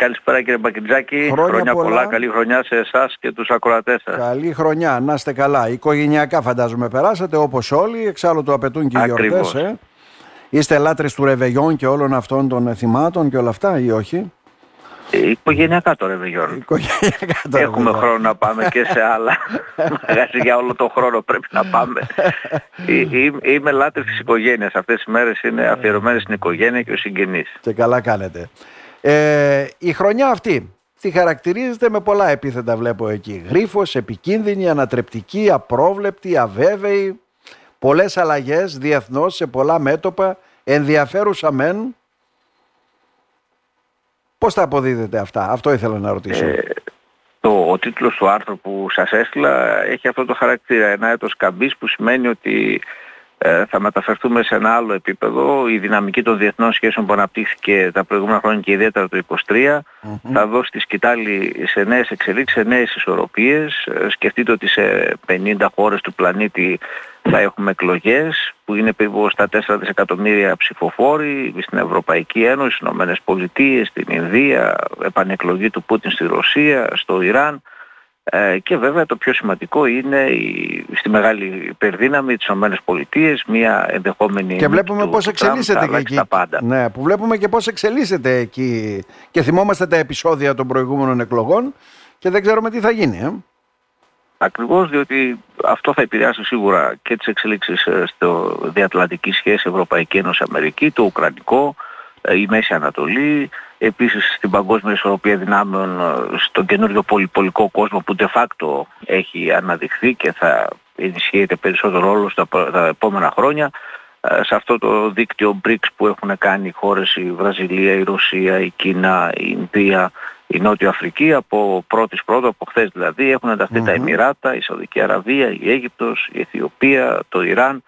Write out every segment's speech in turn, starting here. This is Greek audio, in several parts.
Καλησπέρα κύριε Μπακιτζάκη. Χρόνια χρόνια πολλά. πολλά. Καλή χρονιά σε εσάς και τους ακροατές σας. Καλή χρονιά, να είστε καλά. Οικογενειακά φαντάζομαι περάσατε όπως όλοι, εξάλλου το απαιτούν και οι Ακριβώς. γιορτές. Ε. Είστε λάτρες του Ρεβεγιόν και όλων αυτών των θυμάτων και όλα αυτά ή όχι; Ε, Οικογενειακά το Ρεβεγιόν. Οικογενειακά το Έχουμε Ρεβεγιόν. χρόνο να πάμε και σε άλλα μαγαζί για όλο τον χρόνο πρέπει να πάμε. Ε, Είμαι- Είμαι λάτρης της οικογένειας. Αυτές οι μέρες είναι αφιερωμένες στην οικογένεια και στους συγγενείς. Και καλά κάνετε. Ε, η χρονιά αυτή τη χαρακτηρίζεται με πολλά επίθετα βλέπω εκεί. Γρίφος, επικίνδυνη, ανατρεπτική, απρόβλεπτη, αβέβαιη. Πολλές αλλαγές διεθνώς σε πολλά μέτωπα, ενδιαφέρουσα μεν. Πώς τα αποδίδετε αυτά, αυτό ήθελα να ρωτήσω. Ε, το, ο τίτλος του άρθρου που σας έστειλα έχει αυτό το χαρακτήρα. Ένα έτος καμπής που σημαίνει ότι ε, θα μεταφερθούμε σε ένα άλλο επίπεδο. Η δυναμική των διεθνών σχέσεων που αναπτύχθηκε τα προηγούμενα χρόνια και ιδιαίτερα το 2023 θα δώσει τη σκητάλη σε νέες εξελίξεις, σε νέες ισορροπίες. Ε, Σκεφτείτε ότι σε 50 χώρες του πλανήτη θα έχουμε εκλογές που είναι περίπου στα 4 δισεκατομμύρια ψηφοφόροι στην Ευρωπαϊκή Ένωση, στις Ηνωμένες Πολιτείες, στην Ινδία, επανεκλογή του Πούτιν στη Ρωσία, στο Ιράν. Ε, και βέβαια το πιο σημαντικό είναι η, στη μεγάλη υπερδύναμη της Ηνωμένες Πολιτείες, μια ενδεχόμενη Και βλέπουμε νίκη πώς του Τραμπ εξελίσσεται θα και αλλάξει εκεί. τα πάντα. Ναι, που βλέπουμε και πώς εξελίσσεται εκεί. Και θυμόμαστε τα επεισόδια των προηγούμενων εκλογών και δεν ξέρουμε τι θα γίνει. Ε. Ακριβώς διότι αυτό θα επηρεάσει σίγουρα και τις εξελίξεις ε, στο διατλαντική σχέση Ευρωπαϊκή Ένωση Αμερική, το Ουκρανικό, ε, η Μέση Ανατολή, επίσης στην παγκόσμια ισορροπία δυνάμεων ε, στον καινούριο πολυπολικό κόσμο που de facto έχει αναδειχθεί και θα ενισχύεται περισσότερο ρόλος στα, προ- τα επόμενα χρόνια ε, σε αυτό το δίκτυο BRICS που έχουν κάνει οι χώρες η Βραζιλία, η Ρωσία, η Κίνα, η Ινδία, η Νότια Αφρική από πρώτης πρώτου, από χθες δηλαδή, έχουν ενταχθεί τα Εμμυράτα, η Σαουδική Αραβία, η Αίγυπτος, η Αιθιοπία, το Ιράν.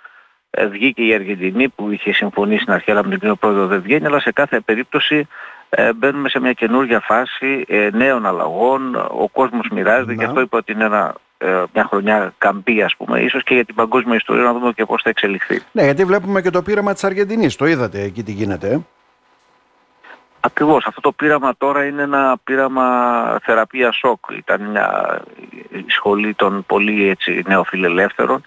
Ε, Βγήκε η Αργεντινή που είχε συμφωνήσει στην αρχή αλλά με τον κύριο Πρόεδρο δεν βγαίνει, αλλά σε κάθε περίπτωση ε, μπαίνουμε σε μια καινούργια φάση ε, νέων αλλαγών, ο κόσμος μοιράζεται Να. και αυτό είπα ότι είναι ένα, ε, μια χρονιά καμπή ας πούμε, ίσως και για την παγκόσμια ιστορία να δούμε και πώς θα εξελιχθεί. Ναι, γιατί βλέπουμε και το πείραμα της Αργεντινής. Το είδατε εκεί τι γίνεται. ε; Ακριβώς. Αυτό το πείραμα τώρα είναι ένα πείραμα θεραπεία σοκ. Ήταν μια σχολή των πολύ έτσι, νεοφιλελεύθερων.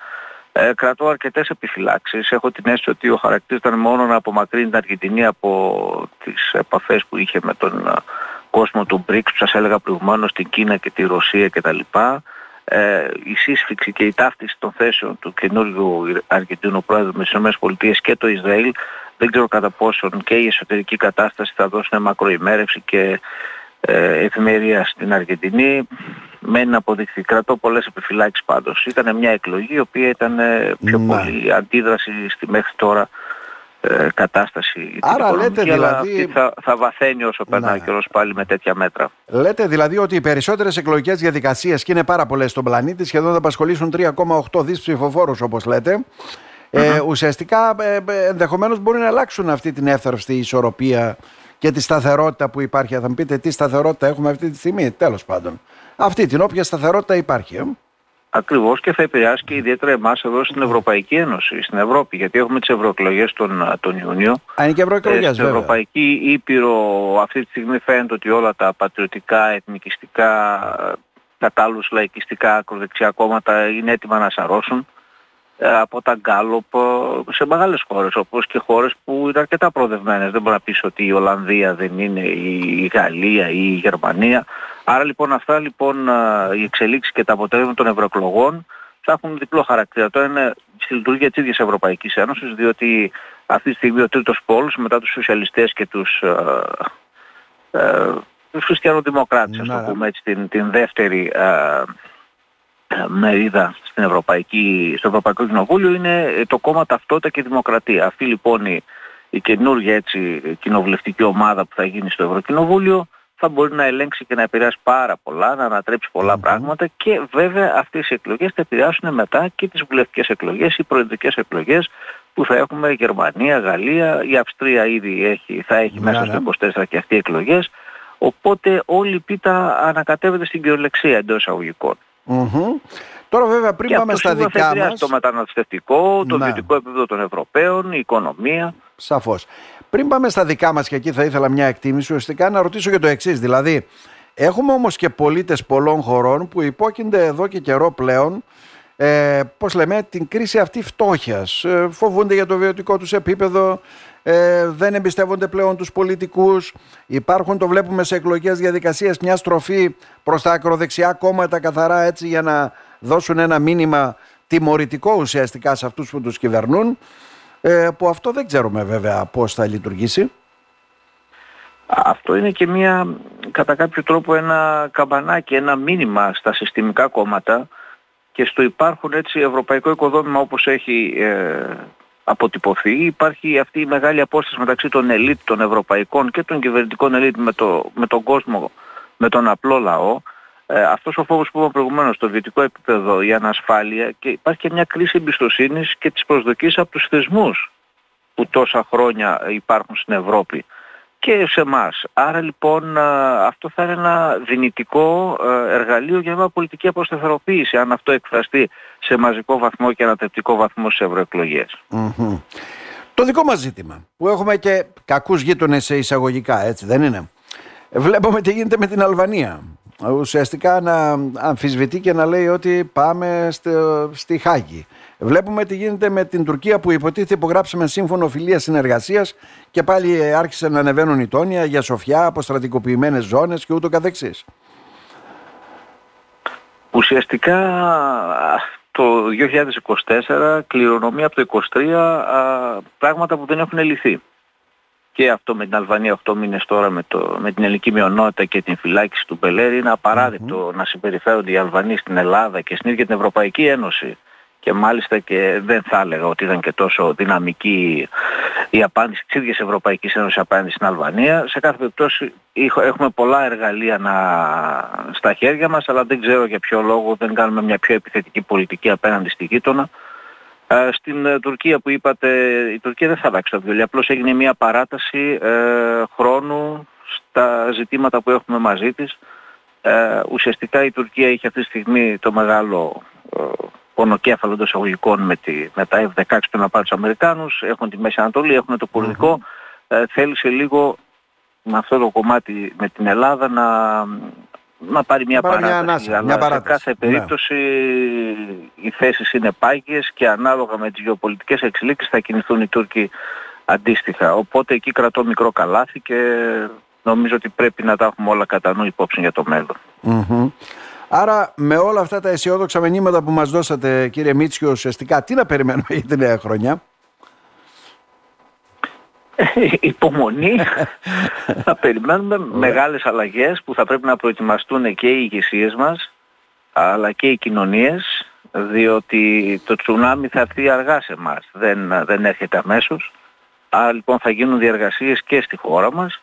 Ε, κρατώ αρκετές επιφυλάξεις. Έχω την αίσθηση ότι ο χαρακτήρας ήταν μόνο να απομακρύνει την Αργεντινή από τις επαφές που είχε με τον α, κόσμο του BRICS που σας έλεγα προηγουμένως, την Κίνα και τη Ρωσία κτλ. Ε, η σύσφυξη και η ταύτιση των θέσεων του καινούργιου Αργεντίνου πρόεδρου με τις ΗΠΑ και το Ισραήλ δεν ξέρω κατά πόσον και η εσωτερική κατάσταση θα δώσουν μακροημέρευση και ε, ευημερία στην Αργεντινή. Μένει να αποδειχθεί. Κρατώ πολλές επιφυλάξεις πάντως. Ήταν μια εκλογή η οποία ήταν ε, πιο Ναι. πολύ αντίδραση στη μέχρι τώρα ε, κατάσταση. την Άρα οικονομική, λέτε αλλά δηλαδή- αυτή θα, θα βαθαίνει όσο περνάει Ναι. ο καιρός πάλι με τέτοια μέτρα. Λέτε δηλαδή ότι οι περισσότερες εκλογικές διαδικασίες και είναι πάρα πολλές στον πλανήτη σχεδόν θα απασχολήσουν 3,8 δις ψηφοφόρους όπως λέτε. Ε, ουσιαστικά ε, ε, ενδεχομένως μπορεί να αλλάξουν αυτή την εύθραυστη ισορροπία και τη σταθερότητα που υπάρχει. Θα μου πείτε τι σταθερότητα έχουμε αυτή τη στιγμή, τέλος πάντων. Αυτή την όποια σταθερότητα υπάρχει. Ε. Ακριβώς και θα επηρεάσει και ιδιαίτερα εμάς εδώ στην Ευρωπαϊκή Ένωση, στην Ευρώπη, γιατί έχουμε τις ευρωεκλογές τον, τον Ιούνιο. Αν είναι και Ε, ευρωεκλογές στην βέβαια. Ευρωπαϊκή Ήπειρο αυτή τη στιγμή φαίνεται ότι όλα τα πατριωτικά, εθνικιστικά, ε, κατά άλλους λαϊκιστικά ακροδεξιά κόμματα είναι έτοιμα να σαρώσουν ε, από τα γκάλοπ ε, σε μεγάλες χώρες όπως και χώρες που είναι αρκετά προοδευμένες. Δεν μπορεί να πεις ότι η Ολλανδία δεν είναι η Γαλλία ή η Γερμανία. Άρα λοιπόν αυτά λοιπόν ε, οι εξελίξεις και τα αποτέλεσματα των ευρωεκλογών θα έχουν διπλό χαρακτήρα. Το ένα είναι στη λειτουργία της ίδιας Ευρωπαϊκής Ένωσης διότι αυτή τη στιγμή ο τρίτος πόλος μετά τους σοσιαλιστές και τους, ε, ε, τους χριστιανοδημοκράτες, ας Ναι, το ναι. πούμε έτσι, την, την δεύτερη ε, ε, μερίδα στην Ευρωπαϊκή, στο Ευρωπαϊκό Κοινοβούλιο είναι ε, το κόμμα Ταυτότητα και Δημοκρατία. Αυτή λοιπόν η, η καινούργια έτσι, κοινοβουλευτική ομάδα που θα γίνει στο Ευρωκοινοβούλιο θα μπορεί να ελέγξει και να επηρεάσει πάρα πολλά, να ανατρέψει πολλά πράγματα και βέβαια αυτές οι εκλογές θα επηρεάσουν μετά και τις βουλευτικές εκλογές, οι προεδρικές εκλογές που θα έχουμε Γερμανία, Γαλλία, η Αυστρία ήδη έχει, θα έχει Ναι, μέσα ναι. στο 24 και αυτοί οι εκλογές. Οπότε όλη η πίτα ανακατεύεται στην κυριολεξία εντός εισαγωγικών. Μμμ. Τώρα βέβαια πριν Και πάμε αυτό στα σίγουρα θα δικά επηρεάσει μας, το μεταναστευτικό, το Ναι. βιωτικό επίπεδο των Ευρωπαίων, η οικονομία. σαφώς. Πριν πάμε στα δικά μας και εκεί θα ήθελα μια εκτίμηση, ουσιαστικά να ρωτήσω για το εξής. Δηλαδή, έχουμε όμως και πολίτες πολλών χωρών που υπόκεινται εδώ και καιρό πλέον ε, πώς λέμε, την κρίση αυτή φτώχειας. Ε, φοβούνται για το βιωτικό τους επίπεδο, ε, δεν εμπιστεύονται πλέον τους πολιτικούς. Υπάρχουν, το βλέπουμε σε εκλογικές διαδικασίες, μια στροφή προς τα ακροδεξιά κόμματα καθαρά έτσι για να δώσουν ένα μήνυμα τιμωρητικό ουσιαστικά σε αυτούς που τους κυβερνούν, ε, που αυτό δεν ξέρουμε βέβαια πώς θα λειτουργήσει. Αυτό είναι και μια, κατά κάποιο τρόπο ένα καμπανάκι, ένα μήνυμα στα συστημικά κόμματα και στο υπάρχον έτσι ευρωπαϊκό οικοδόμημα όπως έχει ε, αποτυπωθεί. Υπάρχει αυτή η μεγάλη απόσταση μεταξύ των ελίτ των ευρωπαϊκών και των κυβερνητικών ελίτ με, το, με τον κόσμο, με τον απλό λαό. Ε, αυτός ο φόβος που είπαμε προηγουμένως στο βιωτικό επίπεδο, η ανασφάλεια και υπάρχει και μια κρίση εμπιστοσύνης και τις προσδοκίες από τους θεσμούς που τόσα χρόνια υπάρχουν στην Ευρώπη και σε εμάς. Άρα λοιπόν αυτό θα είναι ένα δυνητικό εργαλείο για μια πολιτική αποσταθεροποίηση αν αυτό εκφραστεί σε μαζικό βαθμό και ανατεπτικό βαθμό στις ευρωεκλογες Το δικό μας ζήτημα που έχουμε και κακούς γείτονες σε εισαγωγικά έτσι δεν είναι; Βλέπουμε τι γίνεται με την Αλβανία. Ουσιαστικά να αμφισβητεί και να λέει ότι πάμε στη Χάγη. Βλέπουμε τι γίνεται με την Τουρκία που υποτίθεται υπογράψαμε σύμφωνο φιλίας συνεργασίας και πάλι άρχισε να ανεβαίνουν οι τόνια για σοφιά, αποστρατικοποιημένες ζώνες και ούτω καθεξής. Ουσιαστικά το 2024 κληρονομεί από το 2023 πράγματα που δεν έχουν λυθεί. Και αυτό με την Αλβανία 8 μήνες τώρα με, το, με την ελληνική μειονότητα και την φυλάκιση του Μπελέρη είναι να συμπεριφέρονται οι Αλβανοί στην Ελλάδα και στην ίδια την Ευρωπαϊκή Ένωση και μάλιστα και δεν θα έλεγα ότι ήταν και τόσο δυναμική η απάντηση της ίδιας Ευρωπαϊκής Ένωσης απέναντι στην Αλβανία. Σε κάθε περίπτωση έχουμε πολλά εργαλεία να... στα χέρια μας, αλλά δεν ξέρω για ποιο λόγο δεν κάνουμε μια πιο επιθετική πολιτική απέναντι στη γείτονα. Ε, στην ε, Τουρκία που είπατε, η Τουρκία δεν θα αλλάξει το βιβλίο, απλώς έγινε μια παράταση ε, χρόνου στα ζητήματα που έχουμε μαζί της. Ε, ουσιαστικά η Τουρκία έχει αυτή τη στιγμή το μεγάλο πονοκέφαλο των εισαγωγικών με, τη, με τα F-16 που να πάρουν τους Αμερικάνους, έχουν τη Μέση Ανατολή, έχουν το κουρδικο ε, θέλησε λίγο με αυτό το κομμάτι με την Ελλάδα να, να πάρει μια παράταση. Μια, μια σε κάθε ναι. περίπτωση οι θέσεις είναι πάγιες και ανάλογα με τις γεωπολιτικές εξελίξεις θα κινηθούν οι Τούρκοι αντίστοιχα. Οπότε εκεί κρατώ μικρό καλάθι και νομίζω ότι πρέπει να τα έχουμε όλα κατά νου υπόψη για το μέλλον. Άρα με όλα αυτά τα αισιόδοξα μηνύματα που μας δώσατε κύριε Μίτσιο ουσιαστικά τι να περιμένουμε για τη νέα χρονιά; Υπομονή. θα περιμένουμε μεγάλες αλλαγές που θα πρέπει να προετοιμαστούν και οι ηγεσίες μας αλλά και οι κοινωνίες διότι το τσουνάμι θα έρθει αργά σε εμάς, δεν, δεν έρχεται αμέσως. Άρα λοιπόν θα γίνουν διεργασίες και στη χώρα μας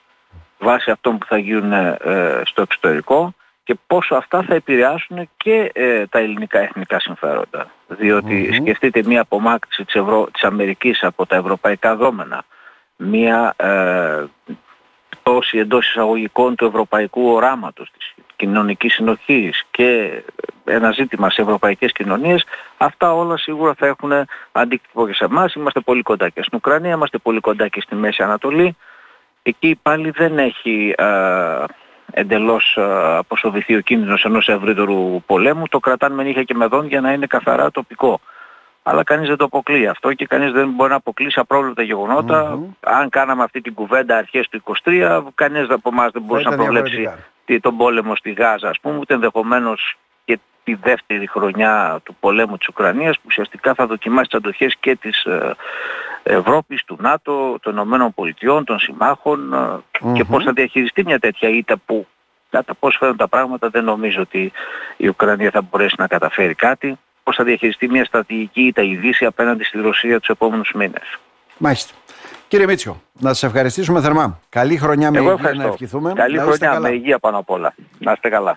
βάσει αυτών που θα γίνουν ε, στο εξωτερικό και πόσο αυτά θα επηρεάσουν και ε, τα ελληνικά εθνικά συμφέροντα. σκεφτείτε μια απομάκρυση της, Ευρω... της Αμερικής από τα ευρωπαϊκά δόμενα, μια ε, πτώση εντός εισαγωγικών του ευρωπαϊκού οράματος, της κοινωνικής συνοχής και ένα ζήτημα σε ευρωπαϊκές κοινωνίες, αυτά όλα σίγουρα θα έχουν αντίκτυπο και σε εμάς. Είμαστε πολύ κοντά και στην Ουκρανία, είμαστε πολύ κοντά και στη Μέση Ανατολή. Εκεί πάλι δεν έχει... Ε, εντελώς ε, αποσοβηθεί ο κίνδυνος ενός ευρύτερου πολέμου, το κρατάνε με νύχια και με δόν για να είναι καθαρά τοπικό. Αλλά κανείς δεν το αποκλεί αυτό και κανείς δεν μπορεί να αποκλείσει απρόβλεπτα Αν κάναμε αυτή την κουβέντα αρχές του 23, κανείς από εμάς δεν μπορούσε να προβλέψει τον πόλεμο στη Γάζα, ας πούμε, ούτε ενδεχομένως και τη δεύτερη χρονιά του πολέμου της Ουκρανίας που ουσιαστικά θα δοκιμάσει τις αντοχές και της ε, Ευρώπης, του ΝΑΤΟ, των Ηνωμένων Πολιτειών, των συμμάχων ε, και πώς θα διαχειριστεί μια τέτοια ήττα που κατά πώς φέρουν τα πράγματα δεν νομίζω ότι η Ουκρανία θα μπορέσει να καταφέρει κάτι. Πώς θα διαχειριστεί μια στρατηγική ήττα η Δύση απέναντι στη Ρωσία τους επόμενους μήνες. Μάλιστα. Κύριε Μίτσιο, να σας ευχαριστήσουμε θερμά. Καλή χρονιά με υγεία να ευχηθούμε. Καλή χρονιά με υγεία πάνω απ' όλα. Να είστε καλά.